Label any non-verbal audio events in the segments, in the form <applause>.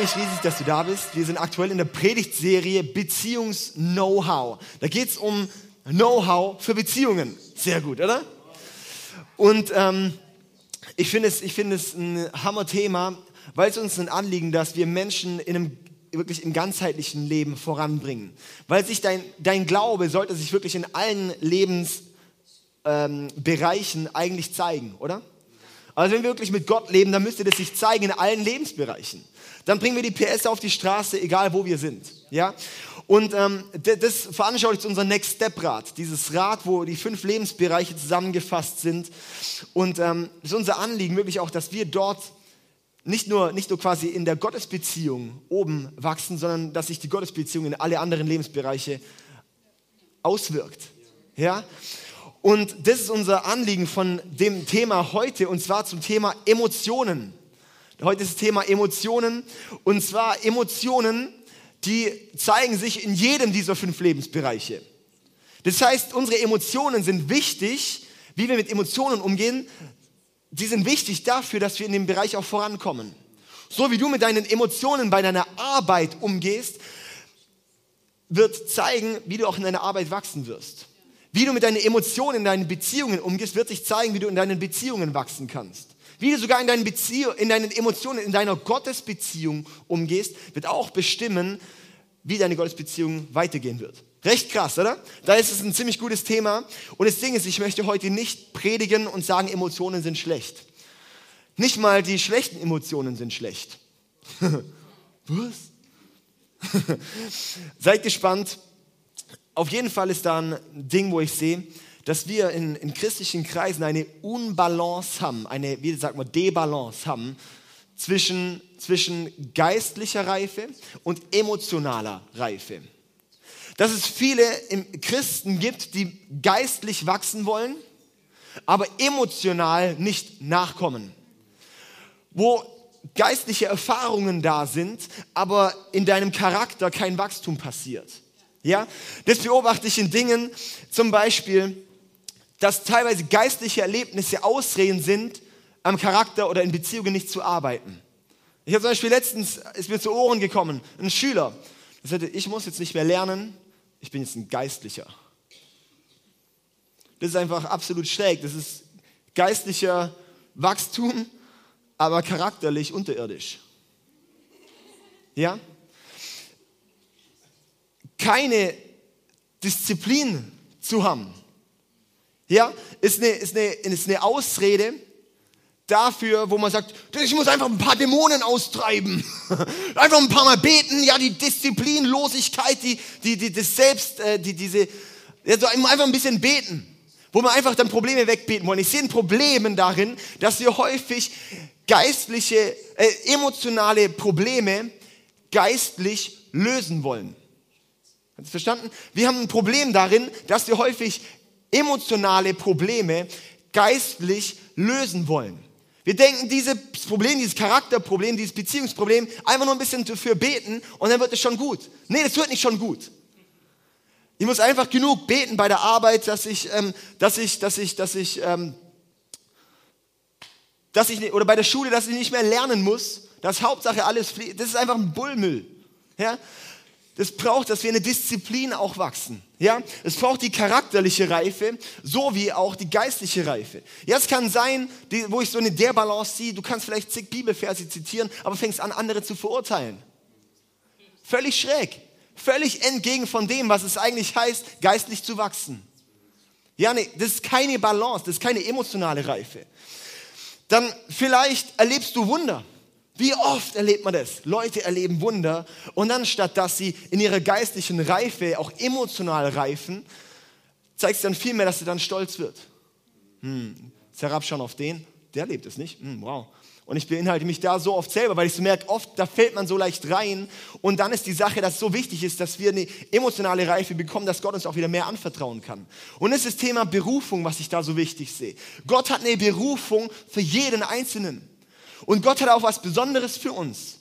mich riesig, dass du da bist. Wir sind aktuell in der Predigtserie Beziehungs-Know-how. Da geht es um Know-how für Beziehungen. Sehr gut, oder? Und ähm, ich finde es, find es ein Hammer-Thema, weil es uns ein Anliegen, dass wir Menschen in einem wirklich im ganzheitlichen Leben voranbringen. Weil sich dein, dein Glaube sollte sich wirklich in allen Lebensbereichen ähm, eigentlich zeigen, oder? Also wenn wir wirklich mit Gott leben, dann müsste das sich zeigen in allen Lebensbereichen. Dann bringen wir die PS auf die Straße, egal wo wir sind. Ja? Und ähm, das veranschaulicht unser Next Step Rad, dieses Rad, wo die fünf Lebensbereiche zusammengefasst sind. Und ähm, ist unser Anliegen wirklich auch, dass wir dort nicht nur, nicht nur quasi in der Gottesbeziehung oben wachsen, sondern dass sich die Gottesbeziehung in alle anderen Lebensbereiche auswirkt. Ja? Und das ist unser Anliegen von dem Thema heute, und zwar zum Thema Emotionen. Heute ist das Thema Emotionen, und zwar Emotionen, die zeigen sich in jedem dieser fünf Lebensbereiche. Das heißt, unsere Emotionen sind wichtig, wie wir mit Emotionen umgehen, die sind wichtig dafür, dass wir in dem Bereich auch vorankommen. So wie du mit deinen Emotionen bei deiner Arbeit umgehst, wird zeigen, wie du auch in deiner Arbeit wachsen wirst. Wie du mit deinen Emotionen in deinen Beziehungen umgehst, wird sich zeigen, wie du in deinen Beziehungen wachsen kannst. Wie du sogar in deinen, Beziehung, in deinen Emotionen, in deiner Gottesbeziehung umgehst, wird auch bestimmen, wie deine Gottesbeziehung weitergehen wird. Recht krass, oder? Da ist es ein ziemlich gutes Thema. Und das Ding ist, ich möchte heute nicht predigen und sagen, Emotionen sind schlecht. Nicht mal die schlechten Emotionen sind schlecht. <laughs> Was? <laughs> Seid gespannt. Auf jeden Fall ist da ein Ding, wo ich sehe, dass wir in, in christlichen Kreisen eine Unbalance haben, eine, wie sagt man, Debalance haben zwischen, zwischen geistlicher Reife und emotionaler Reife dass es viele Christen gibt, die geistlich wachsen wollen, aber emotional nicht nachkommen. Wo geistliche Erfahrungen da sind, aber in deinem Charakter kein Wachstum passiert. Ja, das beobachte ich in Dingen, zum Beispiel, dass teilweise geistliche Erlebnisse Ausreden sind, am Charakter oder in Beziehungen nicht zu arbeiten. Ich habe zum Beispiel letztens, ist mir zu Ohren gekommen, ein Schüler, der sagte, ich muss jetzt nicht mehr lernen, ich bin jetzt ein Geistlicher. Das ist einfach absolut schräg. Das ist geistlicher Wachstum, aber charakterlich unterirdisch. Ja? Keine Disziplin zu haben, ja, ist eine, ist eine, ist eine Ausrede, dafür, wo man sagt, ich muss einfach ein paar Dämonen austreiben. <laughs> einfach ein paar Mal beten, ja, die Disziplinlosigkeit, die, die, die, das Selbst, äh, die, diese, also einfach ein bisschen beten, wo wir einfach dann Probleme wegbeten wollen. Ich sehe ein Problem darin, dass wir häufig geistliche, äh, emotionale Probleme geistlich lösen wollen. Hast du verstanden? Wir haben ein Problem darin, dass wir häufig emotionale Probleme geistlich lösen wollen. Wir denken, dieses Problem, dieses Charakterproblem, dieses Beziehungsproblem, einfach nur ein bisschen dafür beten und dann wird es schon gut. Nee, das wird nicht schon gut. Ich muss einfach genug beten bei der Arbeit, dass ich, ähm, dass ich, dass ich, dass ich, ähm, dass ich, oder bei der Schule, dass ich nicht mehr lernen muss, dass Hauptsache alles fliegt. Das ist einfach ein Bullmüll. Ja? Das braucht, dass wir eine Disziplin auch wachsen. Ja, es braucht die charakterliche Reife, so wie auch die geistliche Reife. Ja, es kann sein, die, wo ich so eine der Balance sehe, du kannst vielleicht zig Bibelverse zitieren, aber fängst an, andere zu verurteilen. Völlig schräg. Völlig entgegen von dem, was es eigentlich heißt, geistlich zu wachsen. Ja, nee, das ist keine Balance, das ist keine emotionale Reife. Dann vielleicht erlebst du Wunder. Wie oft erlebt man das? Leute erleben Wunder und dann statt dass sie in ihrer geistlichen Reife auch emotional reifen, zeigt es dann vielmehr, dass sie dann stolz wird. Hm, Herabschauen auf den, der lebt es nicht. Hm, wow. Und ich beinhalte mich da so oft selber, weil ich so merke, oft, da fällt man so leicht rein. Und dann ist die Sache, dass es so wichtig ist, dass wir eine emotionale Reife bekommen, dass Gott uns auch wieder mehr anvertrauen kann. Und es ist das Thema Berufung, was ich da so wichtig sehe. Gott hat eine Berufung für jeden Einzelnen. Und Gott hat auch was Besonderes für uns.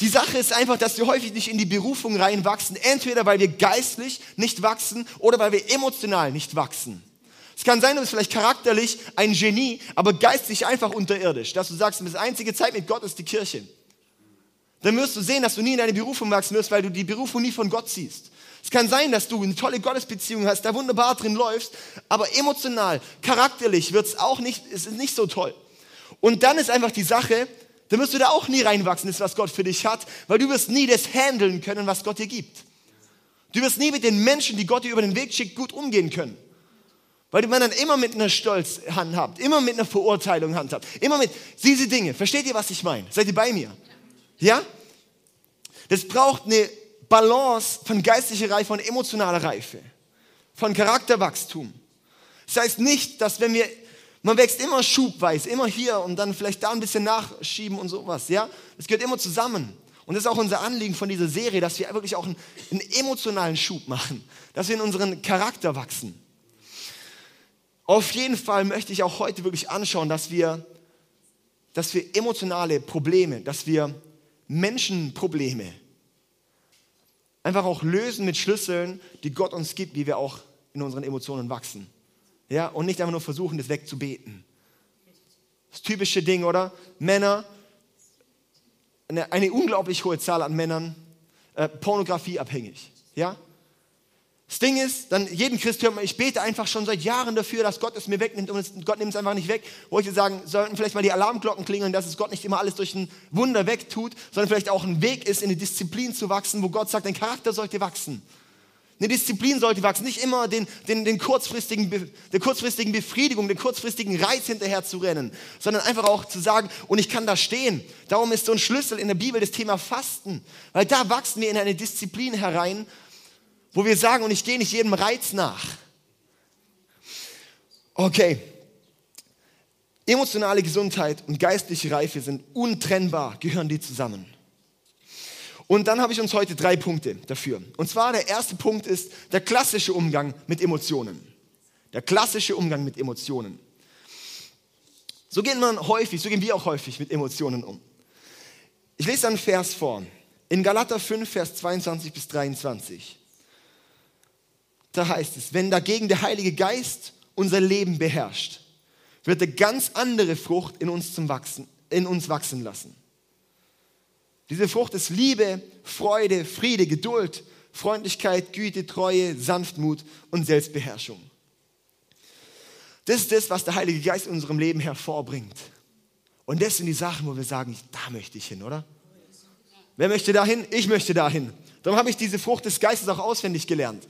Die Sache ist einfach, dass wir häufig nicht in die Berufung reinwachsen, entweder weil wir geistlich nicht wachsen oder weil wir emotional nicht wachsen. Es kann sein, du bist vielleicht charakterlich ein Genie, aber geistlich einfach unterirdisch, dass du sagst, das einzige Zeit mit Gott ist die Kirche. dann wirst du sehen, dass du nie in deine Berufung wachsen wirst, weil du die Berufung nie von Gott siehst. Es kann sein, dass du eine tolle Gottesbeziehung hast, da wunderbar drin läufst, aber emotional, charakterlich wird es auch nicht, es ist nicht so toll. Und dann ist einfach die Sache, dann wirst du da auch nie reinwachsen, das was Gott für dich hat, weil du wirst nie das handeln können, was Gott dir gibt. Du wirst nie mit den Menschen, die Gott dir über den Weg schickt, gut umgehen können. Weil man dann immer mit einer Stolz handhabt, immer mit einer Verurteilung handhabt, immer mit diese Dinge. Versteht ihr, was ich meine? Seid ihr bei mir? Ja? Das braucht eine Balance von geistlicher Reife und emotionaler Reife, von Charakterwachstum. Das heißt nicht, dass wenn wir, man wächst immer schubweise, immer hier und dann vielleicht da ein bisschen nachschieben und sowas, ja? Das gehört immer zusammen. Und das ist auch unser Anliegen von dieser Serie, dass wir wirklich auch einen, einen emotionalen Schub machen, dass wir in unseren Charakter wachsen. Auf jeden Fall möchte ich auch heute wirklich anschauen, dass wir, dass wir emotionale Probleme, dass wir Menschenprobleme einfach auch lösen mit Schlüsseln, die Gott uns gibt, wie wir auch in unseren Emotionen wachsen. Ja, und nicht einfach nur versuchen, das wegzubeten. Das typische Ding, oder? Männer, eine, eine unglaublich hohe Zahl an Männern, äh, pornografieabhängig. Ja? Das Ding ist, dann jeden Christ hört man, ich bete einfach schon seit Jahren dafür, dass Gott es mir wegnimmt und es, Gott nimmt es einfach nicht weg. Wo ich sagen, sollten vielleicht mal die Alarmglocken klingeln, dass es Gott nicht immer alles durch ein Wunder wegtut, sondern vielleicht auch ein Weg ist, in eine Disziplin zu wachsen, wo Gott sagt, dein Charakter sollte wachsen. Eine Disziplin sollte wachsen, nicht immer den, den, den kurzfristigen, der kurzfristigen Befriedigung, den kurzfristigen Reiz hinterher zu rennen, sondern einfach auch zu sagen, und ich kann da stehen. Darum ist so ein Schlüssel in der Bibel das Thema Fasten, weil da wachsen wir in eine Disziplin herein, wo wir sagen, und ich gehe nicht jedem Reiz nach. Okay. Emotionale Gesundheit und geistliche Reife sind untrennbar, gehören die zusammen. Und dann habe ich uns heute drei Punkte dafür. Und zwar der erste Punkt ist der klassische Umgang mit Emotionen. Der klassische Umgang mit Emotionen. So geht man häufig, so gehen wir auch häufig mit Emotionen um. Ich lese einen Vers vor. In Galater 5, Vers 22 bis 23. Da heißt es, wenn dagegen der Heilige Geist unser Leben beherrscht, wird er ganz andere Frucht in uns, zum wachsen, in uns wachsen lassen. Diese Frucht ist Liebe, Freude, Friede, Geduld, Freundlichkeit, Güte, Treue, Sanftmut und Selbstbeherrschung. Das ist das, was der Heilige Geist in unserem Leben hervorbringt. Und das sind die Sachen, wo wir sagen, da möchte ich hin, oder? Wer möchte dahin? Ich möchte dahin. Darum habe ich diese Frucht des Geistes auch auswendig gelernt.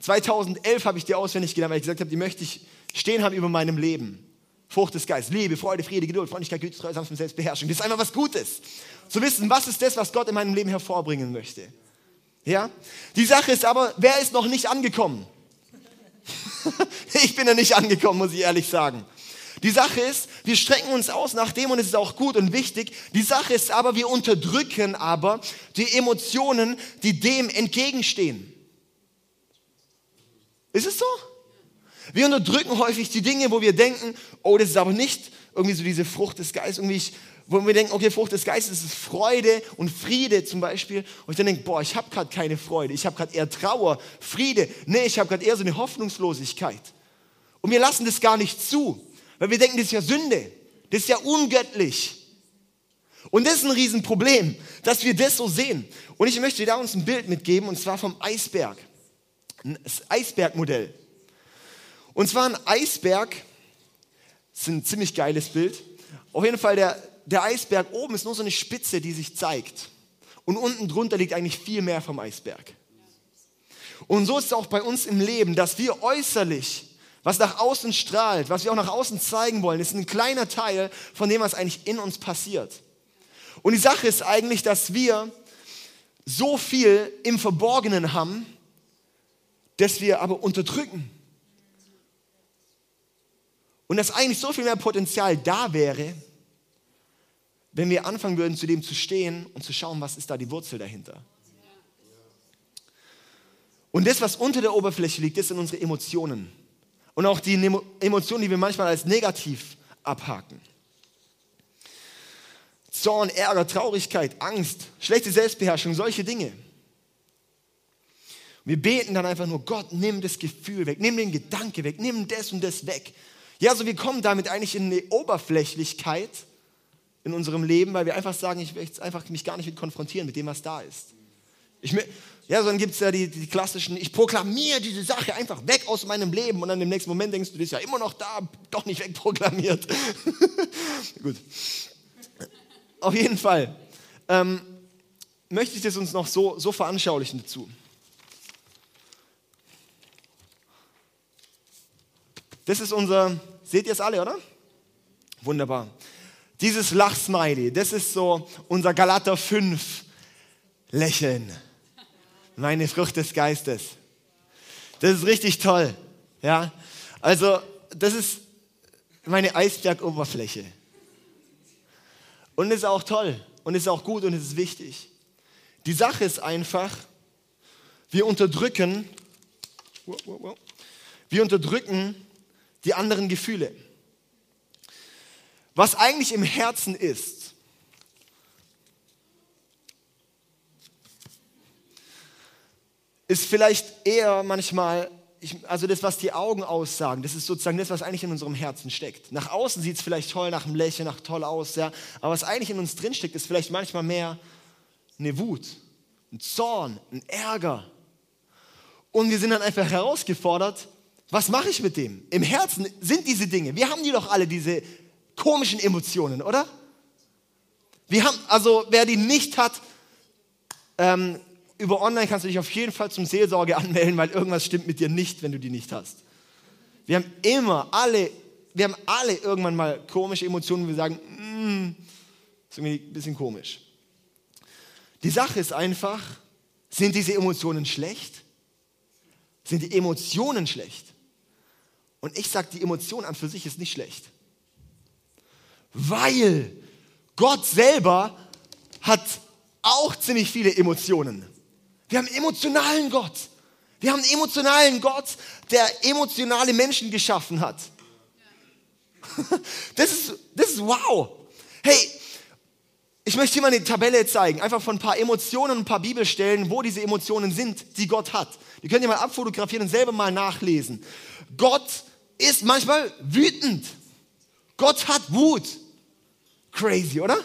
2011 habe ich die auswendig gelernt, weil ich gesagt habe, die möchte ich stehen haben über meinem Leben. Frucht des Geistes, Liebe, Freude, Friede, Geduld, Freundlichkeit, Güte, Treue, Sanftmut, Selbstbeherrschung. Das ist einfach was Gutes. Zu wissen, was ist das, was Gott in meinem Leben hervorbringen möchte. Ja? Die Sache ist aber, wer ist noch nicht angekommen? <laughs> ich bin ja nicht angekommen, muss ich ehrlich sagen. Die Sache ist, wir strecken uns aus nach dem und es ist auch gut und wichtig. Die Sache ist aber, wir unterdrücken aber die Emotionen, die dem entgegenstehen. Ist es so? Wir unterdrücken häufig die Dinge, wo wir denken, oh, das ist aber nicht irgendwie so diese Frucht des Geistes, irgendwie, ich, wo wir denken, okay, Frucht des Geistes ist Freude und Friede zum Beispiel. Und ich dann denke, boah, ich habe gerade keine Freude, ich habe gerade eher Trauer, Friede. Nee, ich habe gerade eher so eine Hoffnungslosigkeit. Und wir lassen das gar nicht zu, weil wir denken, das ist ja Sünde, das ist ja ungöttlich. Und das ist ein Riesenproblem, dass wir das so sehen. Und ich möchte da uns ein Bild mitgeben, und zwar vom Eisberg ein Eisbergmodell. Und zwar ein Eisberg, das ist ein ziemlich geiles Bild. Auf jeden Fall, der, der Eisberg oben ist nur so eine Spitze, die sich zeigt. Und unten drunter liegt eigentlich viel mehr vom Eisberg. Und so ist es auch bei uns im Leben, dass wir äußerlich, was nach außen strahlt, was wir auch nach außen zeigen wollen, ist ein kleiner Teil von dem, was eigentlich in uns passiert. Und die Sache ist eigentlich, dass wir so viel im Verborgenen haben, das wir aber unterdrücken. Und dass eigentlich so viel mehr Potenzial da wäre, wenn wir anfangen würden, zu dem zu stehen und zu schauen, was ist da die Wurzel dahinter. Und das, was unter der Oberfläche liegt, das sind unsere Emotionen. Und auch die Emotionen, die wir manchmal als negativ abhaken. Zorn, Ärger, Traurigkeit, Angst, schlechte Selbstbeherrschung, solche Dinge. Wir beten dann einfach nur, Gott, nimm das Gefühl weg, nimm den Gedanke weg, nimm das und das weg. Ja, so wir kommen damit eigentlich in eine Oberflächlichkeit in unserem Leben, weil wir einfach sagen, ich jetzt einfach mich gar nicht mit konfrontieren mit dem, was da ist. Ich, ja, so dann gibt es ja die, die, klassischen, ich proklamiere diese Sache einfach weg aus meinem Leben und dann im nächsten Moment denkst du, das ist ja immer noch da, doch nicht wegproklamiert. <laughs> Gut. Auf jeden Fall ähm, möchte ich das uns noch so, so veranschaulichen dazu. Das ist unser, seht ihr es alle, oder? Wunderbar. Dieses Lachsmiley, das ist so unser Galater 5 Lächeln. Meine Frucht des Geistes. Das ist richtig toll. Ja? Also, das ist meine Eisbergoberfläche. Und ist auch toll und ist auch gut und ist wichtig. Die Sache ist einfach, wir unterdrücken, wir unterdrücken die anderen Gefühle. Was eigentlich im Herzen ist, ist vielleicht eher manchmal, ich, also das, was die Augen aussagen, das ist sozusagen das, was eigentlich in unserem Herzen steckt. Nach außen sieht es vielleicht toll, nach dem Lächeln, nach toll aus, ja, aber was eigentlich in uns drinsteckt, ist vielleicht manchmal mehr eine Wut, ein Zorn, ein Ärger. Und wir sind dann einfach herausgefordert, was mache ich mit dem? Im Herzen sind diese Dinge. Wir haben die doch alle, diese komischen Emotionen, oder? Wir haben, also wer die nicht hat, ähm, über online kannst du dich auf jeden Fall zum Seelsorge <laughs> anmelden, weil irgendwas stimmt mit dir nicht, wenn du die nicht hast. Wir haben immer alle, wir haben alle irgendwann mal komische Emotionen, wo wir sagen, mm, ist irgendwie ein bisschen komisch. Die Sache ist einfach, sind diese Emotionen schlecht? Sind die Emotionen schlecht? Und ich sage, die Emotion an für sich ist nicht schlecht. Weil Gott selber hat auch ziemlich viele Emotionen. Wir haben einen emotionalen Gott. Wir haben einen emotionalen Gott, der emotionale Menschen geschaffen hat. <laughs> Das ist, das ist wow. Hey, ich möchte hier mal eine Tabelle zeigen, einfach von ein paar Emotionen und ein paar Bibelstellen, wo diese Emotionen sind, die Gott hat. Die könnt ihr mal abfotografieren und selber mal nachlesen. Gott ist manchmal wütend. Gott hat Wut. Crazy, oder?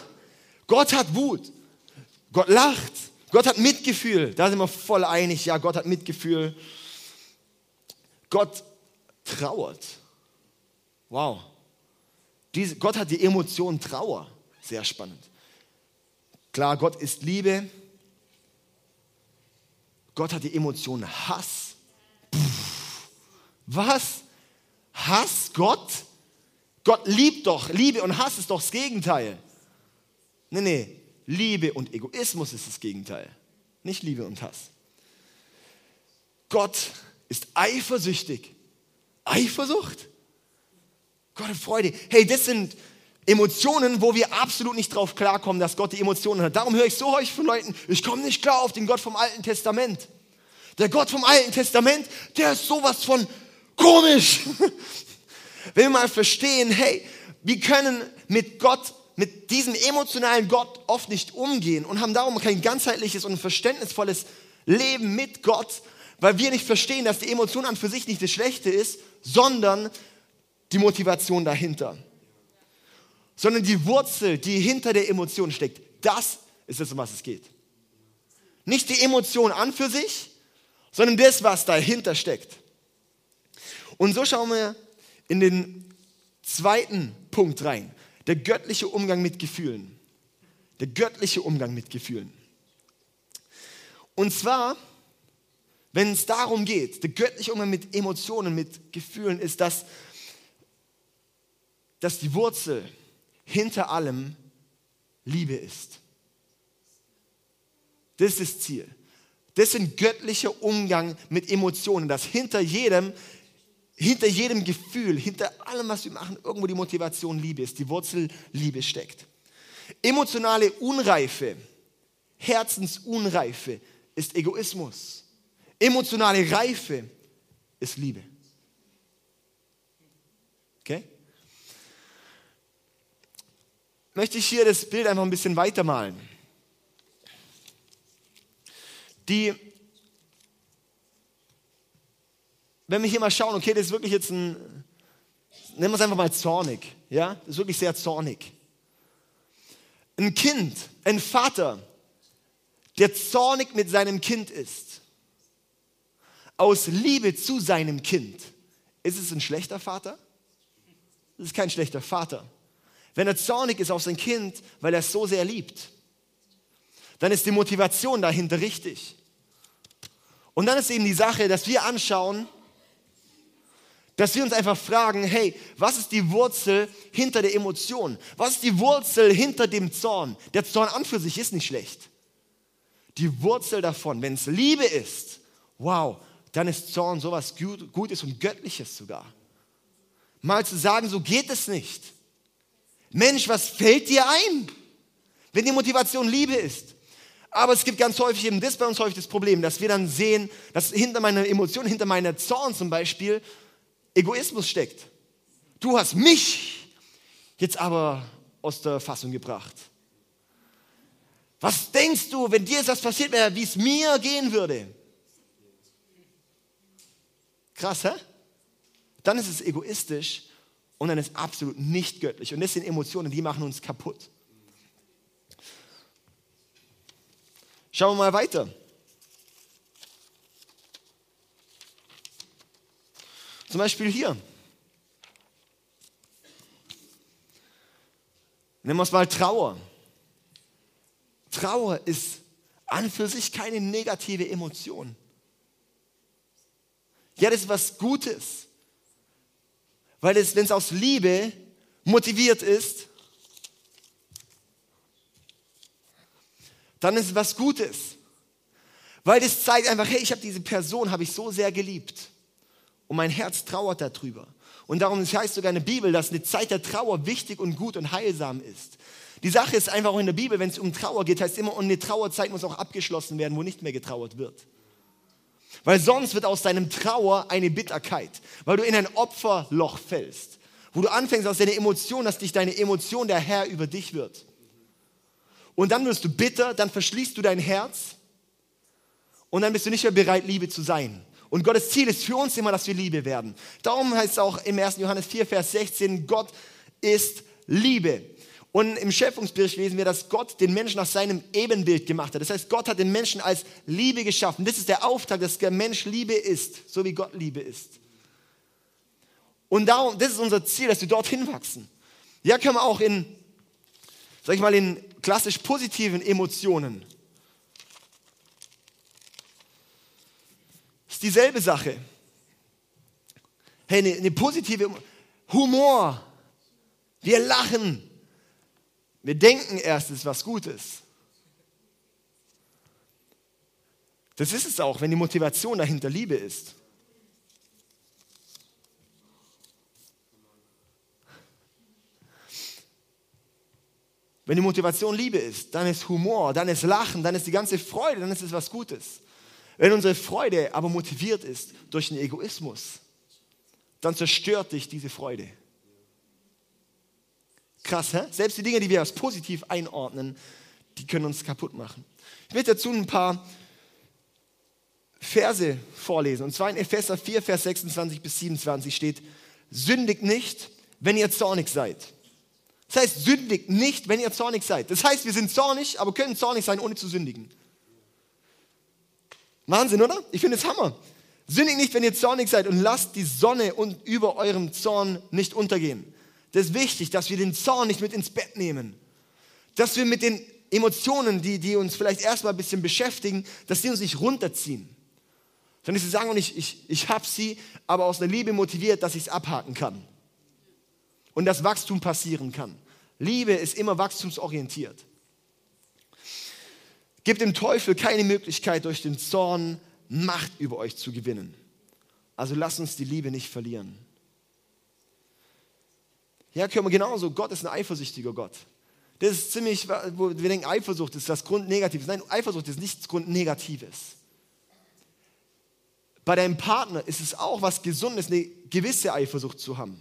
Gott hat Wut. Gott lacht. Gott hat Mitgefühl. Da sind wir voll einig. Ja, Gott hat Mitgefühl. Gott trauert. Wow. Diese, Gott hat die Emotion Trauer. Sehr spannend. Klar, Gott ist Liebe. Gott hat die Emotion Hass. Pff, was? Hass Gott? Gott liebt doch. Liebe und Hass ist doch das Gegenteil. Nee, nee. Liebe und Egoismus ist das Gegenteil. Nicht Liebe und Hass. Gott ist eifersüchtig. Eifersucht? Gott hat Freude. Hey, das sind Emotionen, wo wir absolut nicht drauf klarkommen, dass Gott die Emotionen hat. Darum höre ich so häufig von Leuten, ich komme nicht klar auf den Gott vom Alten Testament. Der Gott vom Alten Testament, der ist sowas von komisch. Wenn wir mal verstehen, hey, wir können mit Gott, mit diesem emotionalen Gott oft nicht umgehen und haben darum kein ganzheitliches und verständnisvolles Leben mit Gott, weil wir nicht verstehen, dass die Emotion an für sich nicht das Schlechte ist, sondern die Motivation dahinter. Sondern die Wurzel, die hinter der Emotion steckt, das ist es, um was es geht. Nicht die Emotion an für sich, sondern das, was dahinter steckt. Und so schauen wir in den zweiten Punkt rein. Der göttliche Umgang mit Gefühlen. Der göttliche Umgang mit Gefühlen. Und zwar, wenn es darum geht, der göttliche Umgang mit Emotionen, mit Gefühlen, ist, dass, dass die Wurzel hinter allem Liebe ist. Das ist das Ziel. Das ist ein göttlicher Umgang mit Emotionen, dass hinter jedem hinter jedem Gefühl, hinter allem, was wir machen, irgendwo die Motivation Liebe ist, die Wurzel Liebe steckt. Emotionale Unreife, Herzensunreife ist Egoismus. Emotionale Reife ist Liebe. Okay? Möchte ich hier das Bild einfach ein bisschen weitermalen. Die wenn wir hier mal schauen, okay, das ist wirklich jetzt ein, nennen wir es einfach mal zornig, ja, das ist wirklich sehr zornig. Ein Kind, ein Vater, der zornig mit seinem Kind ist, aus Liebe zu seinem Kind, ist es ein schlechter Vater? Das ist kein schlechter Vater. Wenn er zornig ist auf sein Kind, weil er es so sehr liebt, dann ist die Motivation dahinter richtig. Und dann ist eben die Sache, dass wir anschauen, dass wir uns einfach fragen, hey, was ist die Wurzel hinter der Emotion? Was ist die Wurzel hinter dem Zorn? Der Zorn an für sich ist nicht schlecht. Die Wurzel davon, wenn es Liebe ist, wow, dann ist Zorn sowas Gutes und Göttliches sogar. Mal zu sagen, so geht es nicht. Mensch, was fällt dir ein, wenn die Motivation Liebe ist? Aber es gibt ganz häufig eben das bei uns häufig das Problem, dass wir dann sehen, dass hinter meiner Emotion, hinter meiner Zorn zum Beispiel, Egoismus steckt. Du hast mich jetzt aber aus der Fassung gebracht. Was denkst du, wenn dir etwas passiert wäre, wie es mir gehen würde? Krass, hä? Dann ist es egoistisch und dann ist es absolut nicht göttlich. Und das sind Emotionen, die machen uns kaputt. Schauen wir mal weiter. Zum Beispiel hier. Nehmen wir es mal Trauer. Trauer ist an für sich keine negative Emotion. Ja, das ist was Gutes. Weil es, wenn es aus Liebe motiviert ist, dann ist es was Gutes. Weil das zeigt einfach, hey, ich habe diese Person, habe ich so sehr geliebt. Und mein Herz trauert darüber. Und darum heißt sogar in der Bibel, dass eine Zeit der Trauer wichtig und gut und heilsam ist. Die Sache ist einfach auch in der Bibel, wenn es um Trauer geht, heißt immer, und eine Trauerzeit muss auch abgeschlossen werden, wo nicht mehr getrauert wird. Weil sonst wird aus deinem Trauer eine Bitterkeit, weil du in ein Opferloch fällst, wo du anfängst aus deiner Emotion, dass dich deine Emotion der Herr über dich wird. Und dann wirst du bitter, dann verschließt du dein Herz und dann bist du nicht mehr bereit, Liebe zu sein. Und Gottes Ziel ist für uns immer, dass wir Liebe werden. Darum heißt es auch im 1. Johannes 4, Vers 16, Gott ist Liebe. Und im Schöpfungsbericht lesen wir, dass Gott den Menschen nach seinem Ebenbild gemacht hat. Das heißt, Gott hat den Menschen als Liebe geschaffen. Das ist der Auftrag, dass der Mensch Liebe ist, so wie Gott Liebe ist. Und darum, das ist unser Ziel, dass wir dorthin wachsen. Ja, können wir auch in, sag ich mal, in klassisch positiven Emotionen ist dieselbe Sache. Hey, eine, eine positive Humor. Wir lachen. Wir denken erst, es ist was Gutes. Das ist es auch, wenn die Motivation dahinter Liebe ist. Wenn die Motivation Liebe ist, dann ist Humor, dann ist Lachen, dann ist die ganze Freude, dann ist es was Gutes. Wenn unsere Freude aber motiviert ist durch den Egoismus, dann zerstört dich diese Freude. Krass, hä? Selbst die Dinge, die wir als positiv einordnen, die können uns kaputt machen. Ich werde dazu ein paar Verse vorlesen. Und zwar in Epheser 4, Vers 26 bis 27 steht, sündigt nicht, wenn ihr zornig seid. Das heißt, sündigt nicht, wenn ihr zornig seid. Das heißt, wir sind zornig, aber können zornig sein, ohne zu sündigen. Wahnsinn, oder? Ich finde es Hammer. Sündigt nicht, wenn ihr zornig seid und lasst die Sonne und über eurem Zorn nicht untergehen. Das ist wichtig, dass wir den Zorn nicht mit ins Bett nehmen. Dass wir mit den Emotionen, die, die uns vielleicht erstmal ein bisschen beschäftigen, dass die uns nicht runterziehen. Sondern dass sie sagen, und ich, ich, ich habe sie, aber aus einer Liebe motiviert, dass ich es abhaken kann. Und dass Wachstum passieren kann. Liebe ist immer wachstumsorientiert. Gebt dem Teufel keine Möglichkeit, durch den Zorn Macht über euch zu gewinnen. Also lasst uns die Liebe nicht verlieren. Ja, können wir genauso. Gott ist ein eifersüchtiger Gott. Das ist ziemlich, wo wir denken, Eifersucht ist das Grundnegatives. Nein, Eifersucht ist nichts Grundnegatives. Bei deinem Partner ist es auch was Gesundes, eine gewisse Eifersucht zu haben.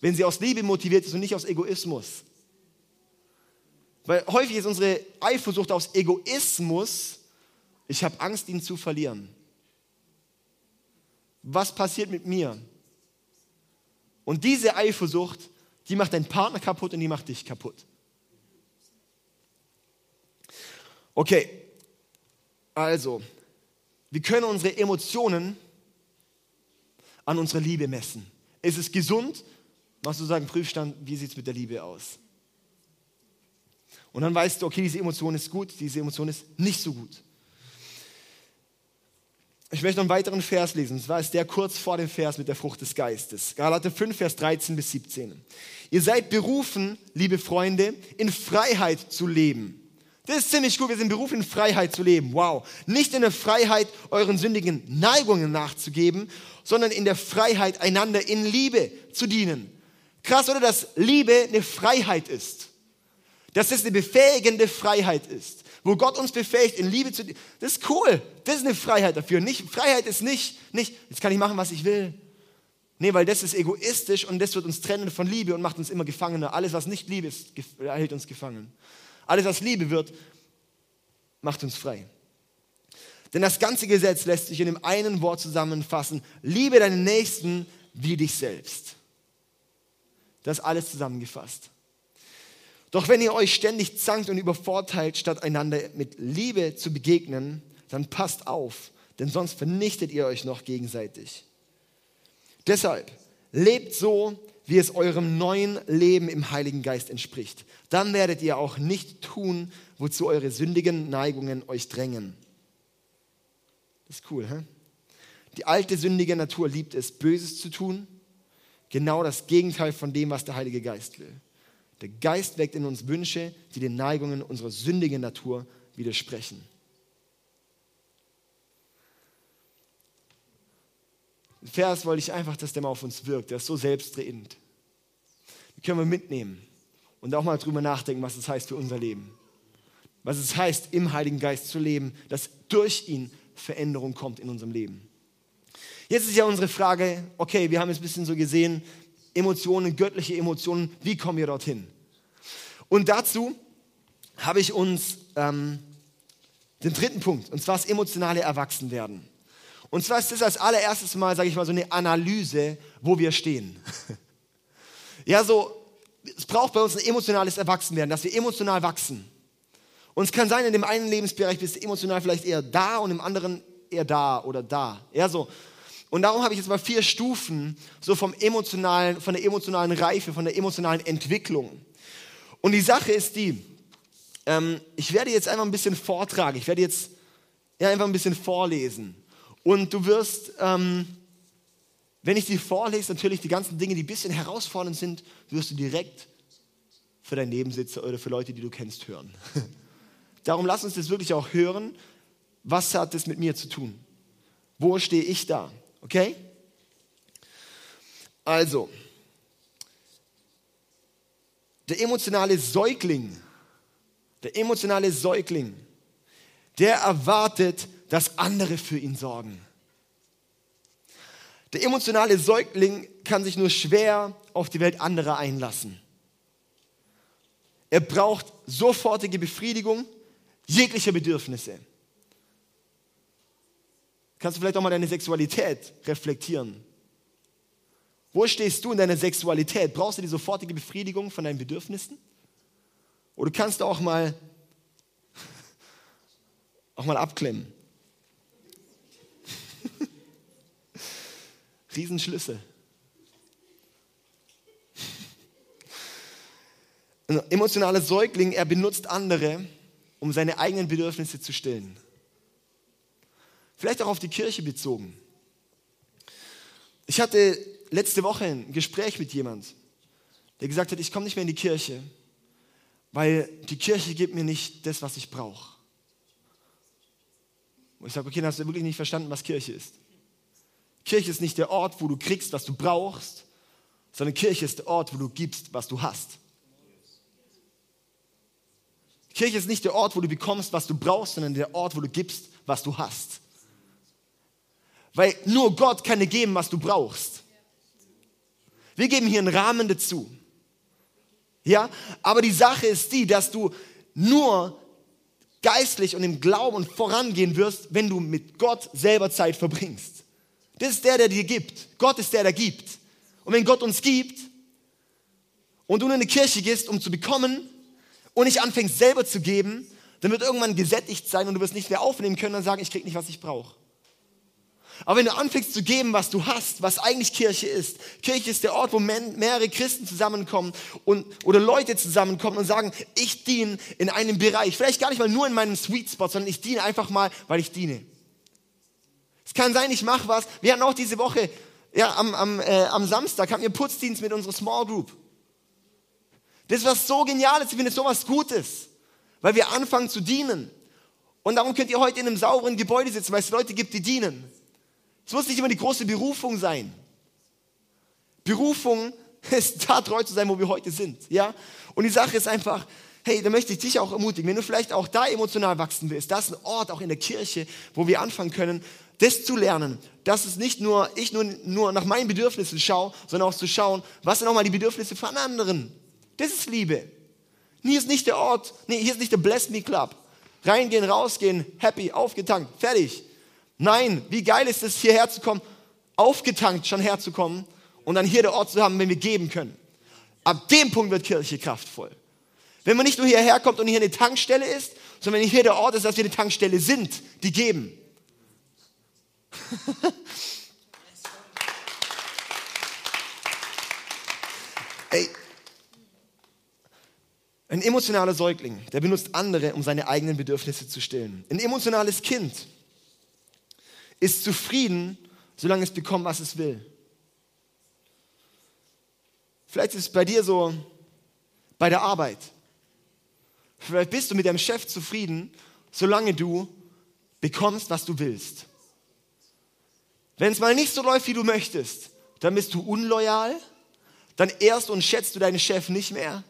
Wenn sie aus Liebe motiviert ist und nicht aus Egoismus. Weil häufig ist unsere Eifersucht aus Egoismus, ich habe Angst, ihn zu verlieren. Was passiert mit mir? Und diese Eifersucht, die macht deinen Partner kaputt und die macht dich kaputt. Okay, also, wir können unsere Emotionen an unserer Liebe messen. Ist es gesund? Machst du sagen, Prüfstand, wie sieht es mit der Liebe aus? Und dann weißt du, okay, diese Emotion ist gut, diese Emotion ist nicht so gut. Ich möchte noch einen weiteren Vers lesen. Und zwar ist der kurz vor dem Vers mit der Frucht des Geistes. Galater 5, Vers 13 bis 17. Ihr seid berufen, liebe Freunde, in Freiheit zu leben. Das ist ziemlich gut. Wir sind berufen, in Freiheit zu leben. Wow. Nicht in der Freiheit, euren sündigen Neigungen nachzugeben, sondern in der Freiheit, einander in Liebe zu dienen. Krass, oder? Dass Liebe eine Freiheit ist. Dass es eine befähigende Freiheit ist wo Gott uns befähigt, in Liebe zu. Das ist cool. Das ist eine Freiheit dafür. Nicht, Freiheit ist nicht, nicht, jetzt kann ich machen, was ich will. Nee, weil das ist egoistisch und das wird uns trennen von Liebe und macht uns immer Gefangener. Alles, was nicht Liebe ist, hält uns gefangen. Alles, was Liebe wird, macht uns frei. Denn das ganze Gesetz lässt sich in dem einen Wort zusammenfassen. Liebe deinen Nächsten wie dich selbst. Das ist alles zusammengefasst. Doch wenn ihr euch ständig zankt und übervorteilt, statt einander mit Liebe zu begegnen, dann passt auf, denn sonst vernichtet ihr euch noch gegenseitig. Deshalb lebt so, wie es eurem neuen Leben im Heiligen Geist entspricht. Dann werdet ihr auch nicht tun, wozu eure sündigen Neigungen euch drängen. Das ist cool, hä? Die alte sündige Natur liebt es, Böses zu tun. Genau das Gegenteil von dem, was der Heilige Geist will. Der Geist weckt in uns Wünsche, die den Neigungen unserer sündigen Natur widersprechen. Den Vers wollte ich einfach, dass der mal auf uns wirkt. Der ist so selbstredend. Den können wir mitnehmen und auch mal drüber nachdenken, was es heißt für unser Leben. Was es heißt, im Heiligen Geist zu leben, dass durch ihn Veränderung kommt in unserem Leben. Jetzt ist ja unsere Frage, okay, wir haben jetzt ein bisschen so gesehen, Emotionen, göttliche Emotionen, wie kommen wir dorthin? Und dazu habe ich uns ähm, den dritten Punkt, und zwar das emotionale Erwachsenwerden. Und zwar ist das als allererstes Mal, sage ich mal, so eine Analyse, wo wir stehen. <laughs> ja, so, es braucht bei uns ein emotionales Erwachsenwerden, dass wir emotional wachsen. Und es kann sein, in dem einen Lebensbereich bist du emotional vielleicht eher da und im anderen eher da oder da. Ja, so. Und darum habe ich jetzt mal vier Stufen so vom emotionalen, von der emotionalen Reife, von der emotionalen Entwicklung. Und die Sache ist die, ähm, ich werde jetzt einfach ein bisschen vortragen, ich werde jetzt ja, einfach ein bisschen vorlesen. Und du wirst, ähm, wenn ich die vorlese, natürlich die ganzen Dinge, die ein bisschen herausfordernd sind, wirst du direkt für deinen Nebensitzer oder für Leute, die du kennst, hören. <laughs> Darum lass uns das wirklich auch hören. Was hat das mit mir zu tun? Wo stehe ich da? Okay? Also, der emotionale Säugling, der emotionale Säugling, der erwartet, dass andere für ihn sorgen. Der emotionale Säugling kann sich nur schwer auf die Welt anderer einlassen. Er braucht sofortige Befriedigung jeglicher Bedürfnisse. Kannst du vielleicht auch mal deine Sexualität reflektieren? Wo stehst du in deiner Sexualität? Brauchst du die sofortige Befriedigung von deinen Bedürfnissen? Oder kannst du auch mal, <laughs> auch mal abklemmen? <laughs> Riesenschlüssel. <laughs> Ein emotionaler Säugling, er benutzt andere, um seine eigenen Bedürfnisse zu stillen. Vielleicht auch auf die Kirche bezogen. Ich hatte letzte Woche ein Gespräch mit jemand, der gesagt hat, ich komme nicht mehr in die Kirche, weil die Kirche gibt mir nicht das, was ich brauche. Und ich sage, okay, dann hast du wirklich nicht verstanden, was Kirche ist. Kirche ist nicht der Ort, wo du kriegst, was du brauchst, sondern Kirche ist der Ort, wo du gibst, was du hast. Kirche ist nicht der Ort, wo du bekommst, was du brauchst, sondern der Ort, wo du gibst, was du hast. Weil nur Gott kann dir geben, was du brauchst. Wir geben hier einen Rahmen dazu. Ja, aber die Sache ist die, dass du nur geistlich und im Glauben vorangehen wirst, wenn du mit Gott selber Zeit verbringst. Das ist der, der dir gibt. Gott ist der, der gibt. Und wenn Gott uns gibt und du in eine Kirche gehst, um zu bekommen und nicht anfängst selber zu geben, dann wird irgendwann gesättigt sein und du wirst nicht mehr aufnehmen können und sagen, ich krieg nicht, was ich brauche. Aber wenn du anfängst zu geben, was du hast, was eigentlich Kirche ist, Kirche ist der Ort, wo mehrere Christen zusammenkommen und, oder Leute zusammenkommen und sagen, ich diene in einem Bereich, vielleicht gar nicht mal nur in meinem Sweet Spot, sondern ich diene einfach mal, weil ich diene. Es kann sein, ich mache was. Wir hatten auch diese Woche, ja, am, am, äh, am Samstag hatten wir Putzdienst mit unserer Small Group. Das war so genial, ich finde so was Gutes, weil wir anfangen zu dienen. Und darum könnt ihr heute in einem sauberen Gebäude sitzen, weil es Leute gibt, die dienen. Es muss nicht immer die große Berufung sein. Berufung <laughs> ist da treu zu sein, wo wir heute sind. Ja? Und die Sache ist einfach, hey, da möchte ich dich auch ermutigen, wenn du vielleicht auch da emotional wachsen willst, das ist ein Ort auch in der Kirche, wo wir anfangen können, das zu lernen, dass es nicht nur ich nur, nur nach meinen Bedürfnissen schaue, sondern auch zu schauen, was sind nochmal die Bedürfnisse von anderen. Das ist Liebe. Hier ist nicht der Ort, nee, hier ist nicht der Bless Me Club. Reingehen, rausgehen, happy, aufgetankt, fertig. Nein, wie geil ist es, hierher zu kommen, aufgetankt schon herzukommen und dann hier der Ort zu haben, wenn wir geben können. Ab dem Punkt wird Kirche kraftvoll. Wenn man nicht nur hierher kommt und hier eine Tankstelle ist, sondern wenn hier der Ort ist, dass wir eine Tankstelle sind, die geben. <laughs> Ey, ein emotionaler Säugling, der benutzt andere, um seine eigenen Bedürfnisse zu stillen. Ein emotionales Kind ist zufrieden, solange es bekommt, was es will. Vielleicht ist es bei dir so bei der Arbeit. Vielleicht bist du mit deinem Chef zufrieden, solange du bekommst, was du willst. Wenn es mal nicht so läuft, wie du möchtest, dann bist du unloyal, dann ehrst und schätzt du deinen Chef nicht mehr.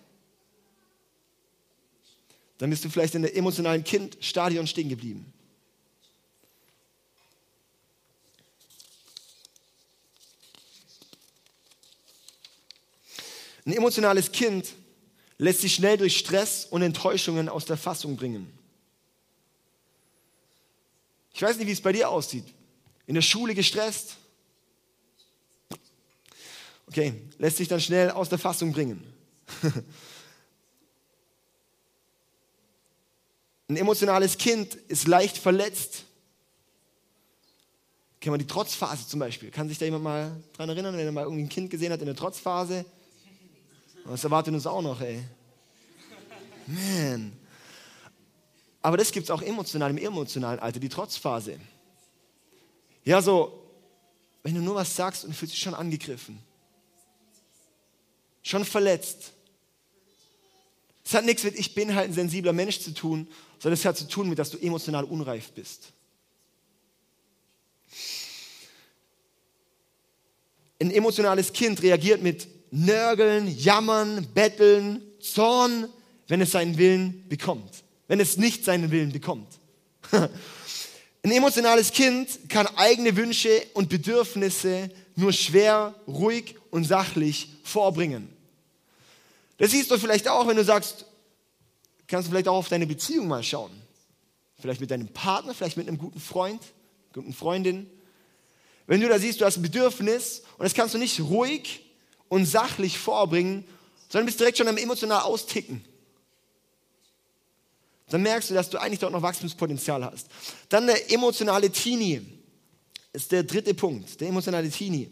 Dann bist du vielleicht in der emotionalen Kindstadion stehen geblieben. Ein emotionales Kind lässt sich schnell durch Stress und Enttäuschungen aus der Fassung bringen. Ich weiß nicht, wie es bei dir aussieht. In der Schule gestresst? Okay, lässt sich dann schnell aus der Fassung bringen. <laughs> Ein emotionales Kind ist leicht verletzt. Kennen wir die Trotzphase zum Beispiel? Kann sich da jemand mal dran erinnern, wenn er mal irgendwie ein Kind gesehen hat in der Trotzphase? Was erwartet uns auch noch, ey? Man. Aber das gibt es auch emotional, im emotionalen Alter, die Trotzphase. Ja, so, wenn du nur was sagst und fühlst dich schon angegriffen, schon verletzt. Es hat nichts mit, ich bin halt ein sensibler Mensch zu tun, sondern es hat zu tun mit, dass du emotional unreif bist. Ein emotionales Kind reagiert mit Nörgeln, Jammern, Betteln, Zorn, wenn es seinen Willen bekommt. Wenn es nicht seinen Willen bekommt. <laughs> Ein emotionales Kind kann eigene Wünsche und Bedürfnisse nur schwer, ruhig und sachlich vorbringen. Das siehst du vielleicht auch, wenn du sagst, kannst du vielleicht auch auf deine Beziehung mal schauen. Vielleicht mit deinem Partner, vielleicht mit einem guten Freund, guten Freundin. Wenn du da siehst, du hast ein Bedürfnis und das kannst du nicht ruhig und sachlich vorbringen, sondern bist direkt schon am emotional austicken. Dann merkst du, dass du eigentlich dort noch Wachstumspotenzial hast. Dann der emotionale Teenie ist der dritte Punkt. Der emotionale Teenie.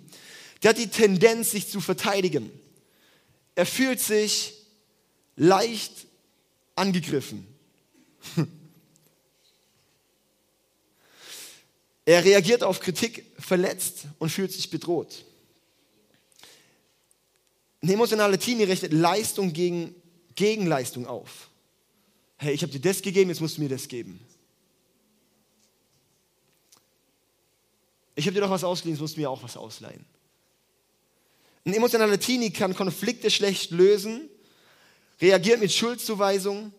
Der hat die Tendenz, sich zu verteidigen. Er fühlt sich leicht angegriffen. <laughs> Er reagiert auf Kritik verletzt und fühlt sich bedroht. Ein emotionaler Teenie rechnet Leistung gegen Gegenleistung auf. Hey, ich habe dir das gegeben, jetzt musst du mir das geben. Ich habe dir doch was ausgeliehen, jetzt musst du mir auch was ausleihen. Ein emotionaler Teenie kann Konflikte schlecht lösen, reagiert mit Schuldzuweisung,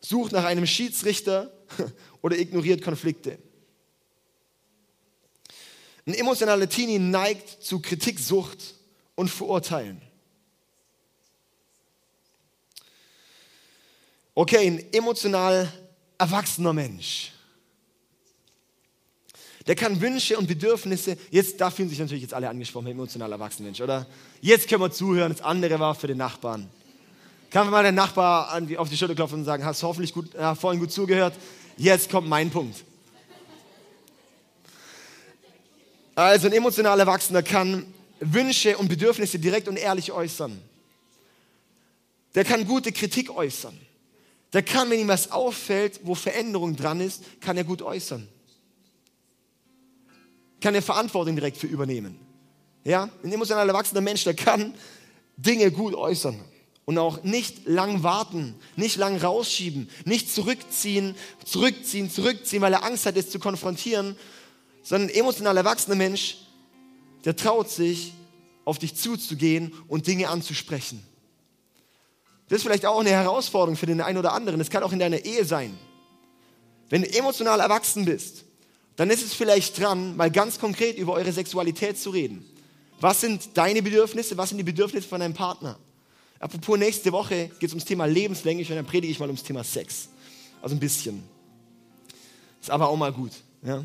sucht nach einem Schiedsrichter <laughs> oder ignoriert Konflikte. Ein emotionaler Teenie neigt zu Kritiksucht und Verurteilen. Okay, ein emotional erwachsener Mensch. Der kann Wünsche und Bedürfnisse, jetzt, da fühlen sich natürlich jetzt alle angesprochen, emotional erwachsener Mensch, oder? Jetzt können wir zuhören, das andere war für den Nachbarn. Kann man mal den Nachbar auf die Schulter klopfen und sagen, hast hoffentlich gut, äh, vorhin gut zugehört? Jetzt kommt mein Punkt. Also ein emotional Erwachsener kann Wünsche und Bedürfnisse direkt und ehrlich äußern. Der kann gute Kritik äußern. Der kann, wenn ihm was auffällt, wo Veränderung dran ist, kann er gut äußern. Kann er Verantwortung direkt für übernehmen. Ja, ein emotional erwachsener Mensch, der kann Dinge gut äußern und auch nicht lang warten, nicht lang rausschieben, nicht zurückziehen, zurückziehen, zurückziehen, weil er Angst hat, es zu konfrontieren, sondern ein emotional erwachsener Mensch, der traut sich, auf dich zuzugehen und Dinge anzusprechen. Das ist vielleicht auch eine Herausforderung für den einen oder anderen. Das kann auch in deiner Ehe sein. Wenn du emotional erwachsen bist, dann ist es vielleicht dran, mal ganz konkret über eure Sexualität zu reden. Was sind deine Bedürfnisse? Was sind die Bedürfnisse von deinem Partner? Apropos, nächste Woche geht es ums Thema Lebenslänge und dann predige ich mal ums Thema Sex. Also ein bisschen. Ist aber auch mal gut. Ja?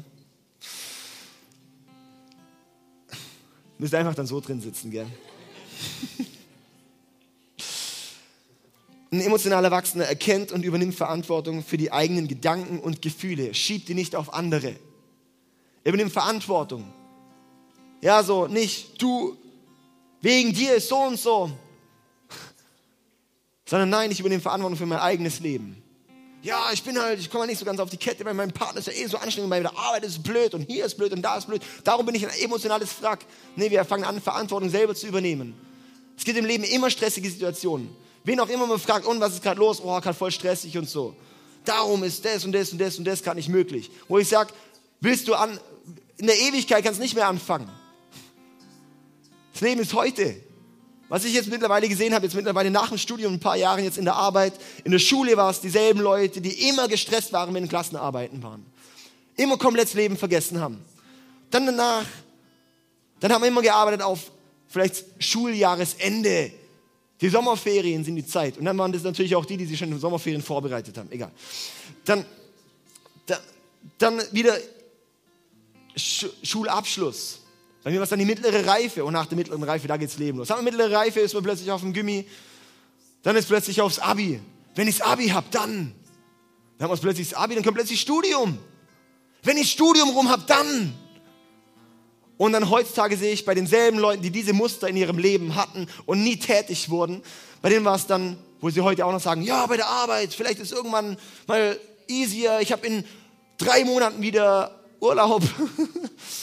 Müsst einfach dann so drin sitzen, gell? Ein emotional Erwachsener erkennt und übernimmt Verantwortung für die eigenen Gedanken und Gefühle, schiebt die nicht auf andere. Er übernimmt Verantwortung. Ja, so nicht, du, wegen dir ist so und so. <laughs> Sondern nein, ich übernehme Verantwortung für mein eigenes Leben. Ja, ich bin halt, ich komme halt nicht so ganz auf die Kette, weil mein Partner ist ja eh so anstrengend, bei der Arbeit ist blöd und hier ist blöd und da ist blöd. Darum bin ich ein emotionales Wrack. Nee, wir fangen an, Verantwortung selber zu übernehmen. Es gibt im Leben immer stressige Situationen. Wen auch immer man fragt, und was ist gerade los? Oh, gerade voll stressig und so. Darum ist das und das und das und das gerade nicht möglich. Wo ich sage, willst du an, in der Ewigkeit kannst du nicht mehr anfangen. Das Leben ist heute. Was ich jetzt mittlerweile gesehen habe, jetzt mittlerweile nach dem Studium, ein paar Jahren jetzt in der Arbeit, in der Schule war es dieselben Leute, die immer gestresst waren, wenn Klassenarbeiten waren. Immer komplett das Leben vergessen haben. Dann danach, dann haben wir immer gearbeitet auf vielleicht Schuljahresende. Die Sommerferien sind die Zeit. Und dann waren das natürlich auch die, die sich schon in den Sommerferien vorbereitet haben. Egal. Dann, dann, dann wieder Schulabschluss. Bei mir war es dann die mittlere Reife und nach der mittleren Reife, da geht's Leben los. Wir mittlere Reife, ist man plötzlich auf dem Gimmi, dann ist plötzlich aufs Abi. Wenn ich das Abi habe, dann. Dann haben wir plötzlich das Abi, dann kommt plötzlich Studium. Wenn ich Studium rum habe, dann. Und dann heutzutage sehe ich bei denselben Leuten, die diese Muster in ihrem Leben hatten und nie tätig wurden, bei denen war es dann, wo sie heute auch noch sagen, ja, bei der Arbeit, vielleicht ist irgendwann mal easier, ich habe in drei Monaten wieder Urlaub.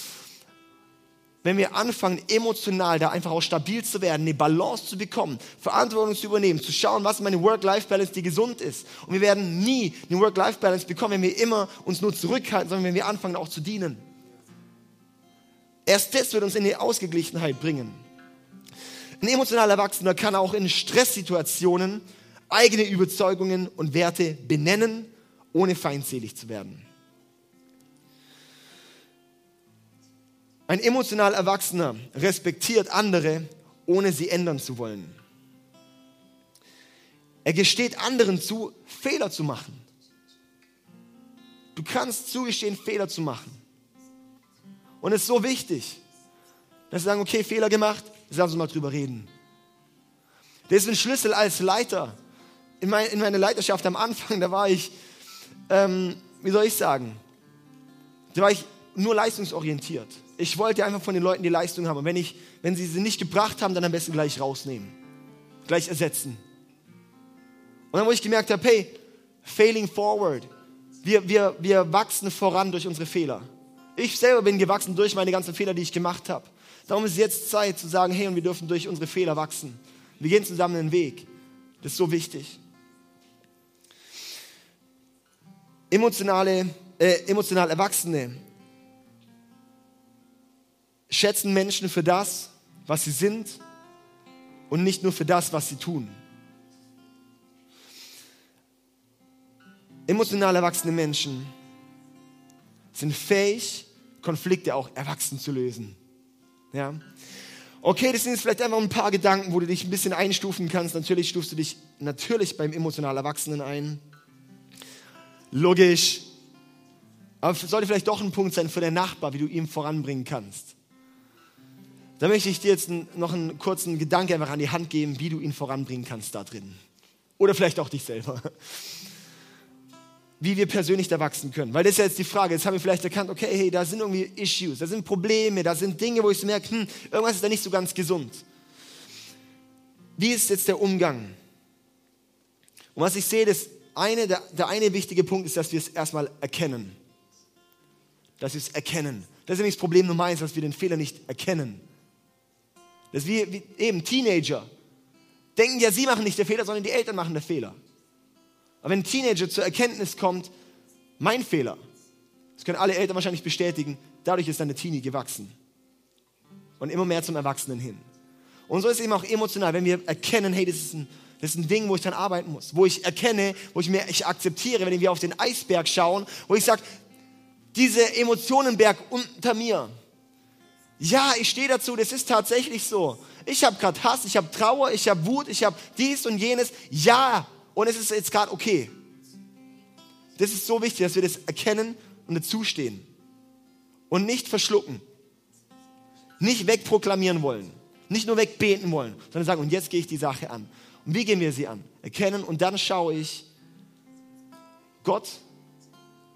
<laughs> Wenn wir anfangen, emotional da einfach auch stabil zu werden, eine Balance zu bekommen, Verantwortung zu übernehmen, zu schauen, was meine Work-Life-Balance, die gesund ist. Und wir werden nie eine Work-Life-Balance bekommen, wenn wir immer uns nur zurückhalten, sondern wenn wir anfangen auch zu dienen. Erst das wird uns in die Ausgeglichenheit bringen. Ein emotional Erwachsener kann auch in Stresssituationen eigene Überzeugungen und Werte benennen, ohne feindselig zu werden. Ein emotional Erwachsener respektiert andere, ohne sie ändern zu wollen. Er gesteht anderen zu, Fehler zu machen. Du kannst zugestehen, Fehler zu machen. Und es ist so wichtig, dass sie sagen, okay, Fehler gemacht, lass uns mal drüber reden. Das ist ein Schlüssel als Leiter. In, mein, in meiner Leiterschaft am Anfang, da war ich, ähm, wie soll ich sagen, da war ich nur leistungsorientiert. Ich wollte einfach von den Leuten die Leistung haben. Und wenn, ich, wenn sie sie nicht gebracht haben, dann am besten gleich rausnehmen. Gleich ersetzen. Und dann, wo ich gemerkt habe, hey, failing forward. Wir, wir, wir wachsen voran durch unsere Fehler. Ich selber bin gewachsen durch meine ganzen Fehler, die ich gemacht habe. Darum ist jetzt Zeit zu sagen, hey, und wir dürfen durch unsere Fehler wachsen. Wir gehen zusammen den Weg. Das ist so wichtig. Emotionale, äh, emotional Erwachsene schätzen Menschen für das, was sie sind und nicht nur für das, was sie tun. Emotional erwachsene Menschen sind fähig, Konflikte auch erwachsen zu lösen. Ja? Okay, das sind jetzt vielleicht einfach ein paar Gedanken, wo du dich ein bisschen einstufen kannst. Natürlich stufst du dich natürlich beim emotional Erwachsenen ein. Logisch. Aber es sollte vielleicht doch ein Punkt sein für den Nachbar, wie du ihn voranbringen kannst. Da möchte ich dir jetzt noch einen kurzen Gedanke einfach an die Hand geben, wie du ihn voranbringen kannst da drin. Oder vielleicht auch dich selber. Wie wir persönlich da wachsen können. Weil das ist ja jetzt die Frage. Jetzt haben wir vielleicht erkannt, okay, hey, da sind irgendwie Issues, da sind Probleme, da sind Dinge, wo ich so merke, hm, irgendwas ist da nicht so ganz gesund. Wie ist jetzt der Umgang? Und was ich sehe, das eine, der, der eine wichtige Punkt ist, dass wir es erstmal erkennen. Dass wir es erkennen. Das ist nämlich das Problem Nummer eins, dass wir den Fehler nicht erkennen. Das ist wie, wie eben Teenager. Denken ja, sie machen nicht den Fehler, sondern die Eltern machen den Fehler. Aber wenn ein Teenager zur Erkenntnis kommt, mein Fehler, das können alle Eltern wahrscheinlich bestätigen, dadurch ist deine Teenie gewachsen. Und immer mehr zum Erwachsenen hin. Und so ist es eben auch emotional, wenn wir erkennen, hey, das ist ein, das ist ein Ding, wo ich dran arbeiten muss, wo ich erkenne, wo ich mir ich akzeptiere, wenn wir auf den Eisberg schauen, wo ich sage, dieser Emotionenberg unter mir. Ja, ich stehe dazu, das ist tatsächlich so. Ich habe gerade Hass, ich habe Trauer, ich habe Wut, ich habe dies und jenes. Ja, und es ist jetzt gerade okay. Das ist so wichtig, dass wir das erkennen und dazustehen. Und nicht verschlucken. Nicht wegproklamieren wollen. Nicht nur wegbeten wollen, sondern sagen, und jetzt gehe ich die Sache an. Und wie gehen wir sie an? Erkennen und dann schaue ich, Gott,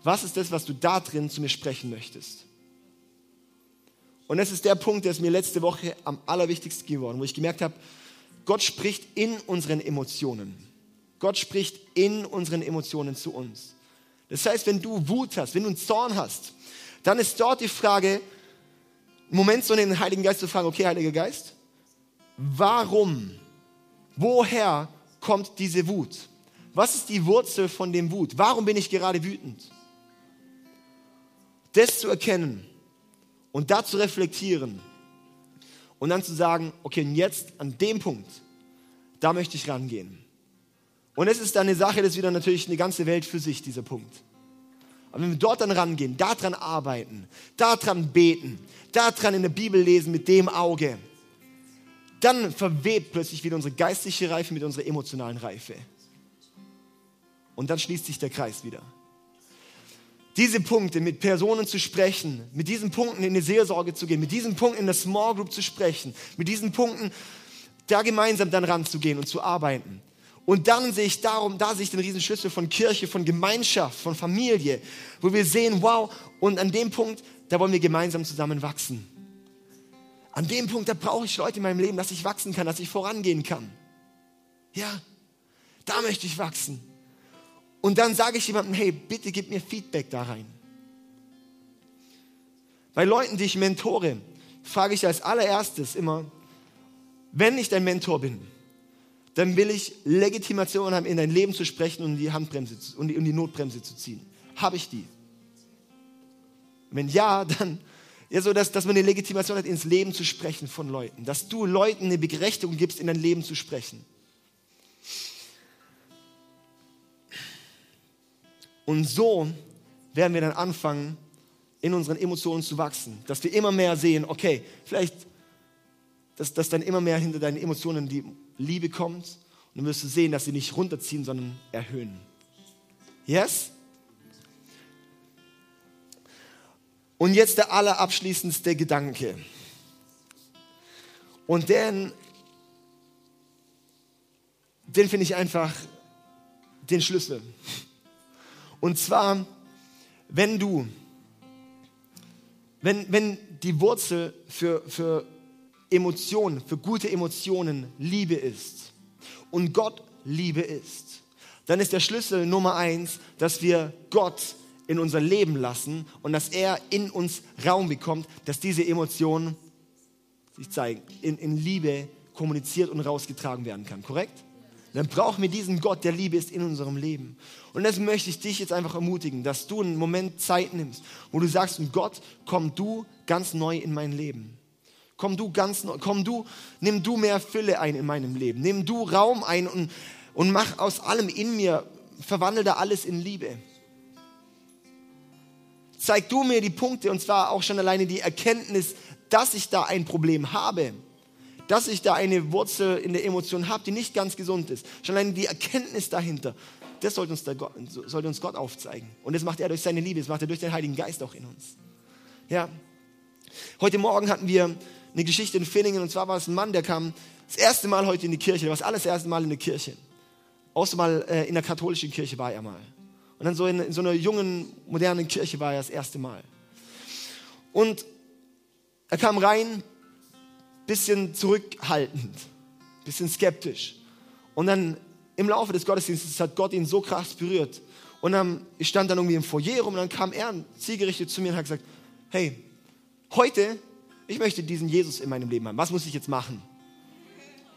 was ist das, was du da drin zu mir sprechen möchtest? Und das ist der Punkt, der ist mir letzte Woche am allerwichtigsten geworden, wo ich gemerkt habe, Gott spricht in unseren Emotionen. Gott spricht in unseren Emotionen zu uns. Das heißt, wenn du Wut hast, wenn du einen Zorn hast, dann ist dort die Frage, einen Moment so den Heiligen Geist zu fragen, okay, Heiliger Geist, warum, woher kommt diese Wut? Was ist die Wurzel von dem Wut? Warum bin ich gerade wütend? Das zu erkennen und da zu reflektieren und dann zu sagen, okay, jetzt an dem Punkt, da möchte ich rangehen. Und es ist dann eine Sache, das ist wieder natürlich eine ganze Welt für sich, dieser Punkt. Aber wenn wir dort dann rangehen, daran arbeiten, daran beten, daran in der Bibel lesen mit dem Auge, dann verwebt plötzlich wieder unsere geistliche Reife mit unserer emotionalen Reife. Und dann schließt sich der Kreis wieder. Diese Punkte mit Personen zu sprechen, mit diesen Punkten in die Seelsorge zu gehen, mit diesen Punkten in der Small Group zu sprechen, mit diesen Punkten da gemeinsam dann ranzugehen und zu arbeiten. Und dann sehe ich darum, da sehe ich den Riesenschlüssel von Kirche, von Gemeinschaft, von Familie, wo wir sehen, wow, und an dem Punkt, da wollen wir gemeinsam zusammen wachsen. An dem Punkt, da brauche ich Leute in meinem Leben, dass ich wachsen kann, dass ich vorangehen kann. Ja, da möchte ich wachsen. Und dann sage ich jemandem, hey, bitte gib mir Feedback da rein. Bei Leuten, die ich mentore, frage ich als allererstes immer, wenn ich dein Mentor bin, dann will ich Legitimation haben, in dein Leben zu sprechen und die Handbremse und die, und die Notbremse zu ziehen. Habe ich die? Wenn ja, dann ja, so dass, dass man eine Legitimation hat, ins Leben zu sprechen von Leuten. Dass du Leuten eine Berechtigung gibst, in dein Leben zu sprechen. Und so werden wir dann anfangen, in unseren Emotionen zu wachsen. Dass wir immer mehr sehen, okay, vielleicht, dass, dass dann immer mehr hinter deinen Emotionen die Liebe kommt. Und dann wirst du sehen, dass sie nicht runterziehen, sondern erhöhen. Yes? Und jetzt der allerabschließendste Gedanke. Und den, den finde ich einfach den Schlüssel. Und zwar, wenn du, wenn, wenn die Wurzel für, für Emotionen, für gute Emotionen Liebe ist und Gott Liebe ist, dann ist der Schlüssel Nummer eins, dass wir Gott in unser Leben lassen und dass er in uns Raum bekommt, dass diese Emotionen sich zeigen, in, in Liebe kommuniziert und rausgetragen werden kann. Korrekt? Dann brauchen wir diesen Gott, der Liebe ist in unserem Leben. Und das möchte ich dich jetzt einfach ermutigen, dass du einen Moment Zeit nimmst, wo du sagst, Gott, komm du ganz neu in mein Leben. Komm du ganz komm du, nimm du mehr Fülle ein in meinem Leben. Nimm du Raum ein und, und mach aus allem in mir, verwandle da alles in Liebe zeig du mir die Punkte und zwar auch schon alleine die Erkenntnis, dass ich da ein Problem habe, dass ich da eine Wurzel in der Emotion habe, die nicht ganz gesund ist. Schon alleine die Erkenntnis dahinter, das sollte uns, Gott, sollte uns Gott aufzeigen. Und das macht er durch seine Liebe, das macht er durch den Heiligen Geist auch in uns. Ja. Heute Morgen hatten wir eine Geschichte in Finningen und zwar war es ein Mann, der kam das erste Mal heute in die Kirche, der war das alles erste Mal in der Kirche. außer mal äh, in der katholischen Kirche war er mal. Und dann so in, in so einer jungen, modernen Kirche war er das erste Mal. Und er kam rein, bisschen zurückhaltend, bisschen skeptisch. Und dann im Laufe des Gottesdienstes hat Gott ihn so krass berührt. Und dann, ich stand dann irgendwie im Foyer rum und dann kam er zielgerichtet zu mir und hat gesagt, hey, heute, ich möchte diesen Jesus in meinem Leben haben. Was muss ich jetzt machen?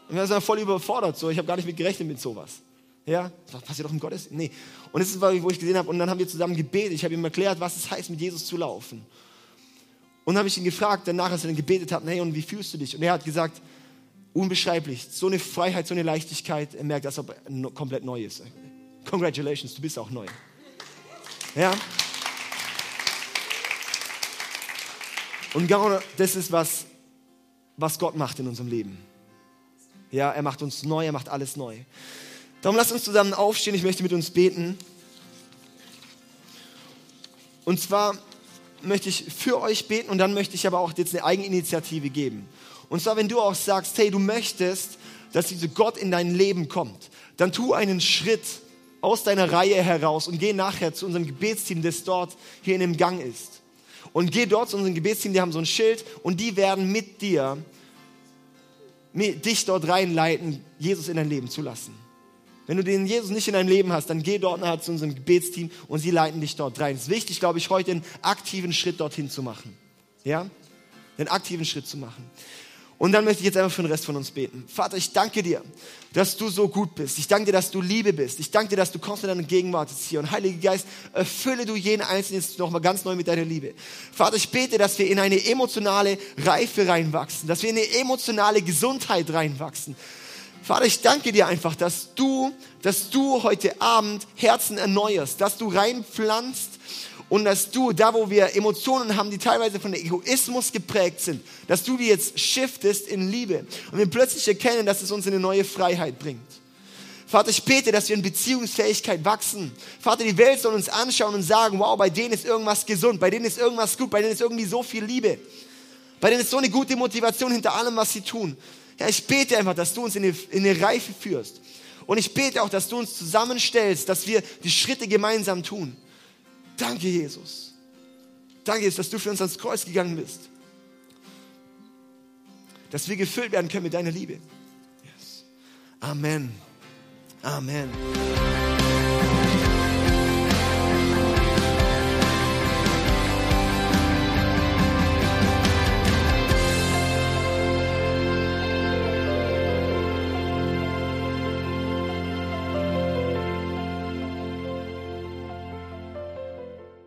Und wir waren voll überfordert. So. Ich habe gar nicht mit gerechnet mit sowas. Ja, das passiert doch im Gottesdienst. Nee. Und das ist, wo ich gesehen habe, und dann haben wir zusammen gebetet. Ich habe ihm erklärt, was es heißt, mit Jesus zu laufen. Und habe ich ihn gefragt, danach, als er dann gebetet hat, hey, und wie fühlst du dich? Und er hat gesagt, unbeschreiblich, so eine Freiheit, so eine Leichtigkeit. Er merkt, ob er komplett neu ist. Congratulations, du bist auch neu. Ja. Und genau das ist, was, was Gott macht in unserem Leben. Ja, er macht uns neu, er macht alles neu. Darum lasst uns zusammen aufstehen, ich möchte mit uns beten. Und zwar möchte ich für euch beten und dann möchte ich aber auch jetzt eine Eigeninitiative geben. Und zwar, wenn du auch sagst, hey, du möchtest, dass dieser Gott in dein Leben kommt, dann tu einen Schritt aus deiner Reihe heraus und geh nachher zu unserem Gebetsteam, das dort hier in dem Gang ist. Und geh dort zu unserem Gebetsteam, die haben so ein Schild und die werden mit dir dich dort reinleiten, Jesus in dein Leben zu lassen. Wenn du den Jesus nicht in deinem Leben hast, dann geh dort nachher zu unserem Gebetsteam und sie leiten dich dort rein. Es ist wichtig, glaube ich, heute einen aktiven Schritt dorthin zu machen. Ja? Einen aktiven Schritt zu machen. Und dann möchte ich jetzt einfach für den Rest von uns beten. Vater, ich danke dir, dass du so gut bist. Ich danke dir, dass du Liebe bist. Ich danke dir, dass du kommst in deine Gegenwart jetzt hier. Und Heiliger Geist, erfülle du jeden Einzelnen jetzt nochmal ganz neu mit deiner Liebe. Vater, ich bete, dass wir in eine emotionale Reife reinwachsen, dass wir in eine emotionale Gesundheit reinwachsen. Vater, ich danke dir einfach, dass du, dass du heute Abend Herzen erneuerst, dass du reinpflanzt und dass du, da wo wir Emotionen haben, die teilweise von Egoismus geprägt sind, dass du die jetzt shiftest in Liebe und wir plötzlich erkennen, dass es uns eine neue Freiheit bringt. Vater, ich bete, dass wir in Beziehungsfähigkeit wachsen. Vater, die Welt soll uns anschauen und sagen, wow, bei denen ist irgendwas gesund, bei denen ist irgendwas gut, bei denen ist irgendwie so viel Liebe. Bei denen ist so eine gute Motivation hinter allem, was sie tun. Ja, ich bete einfach, dass du uns in eine, in eine Reife führst. Und ich bete auch, dass du uns zusammenstellst, dass wir die Schritte gemeinsam tun. Danke, Jesus. Danke, Jesus, dass du für uns ans Kreuz gegangen bist. Dass wir gefüllt werden können mit deiner Liebe. Yes. Amen. Amen.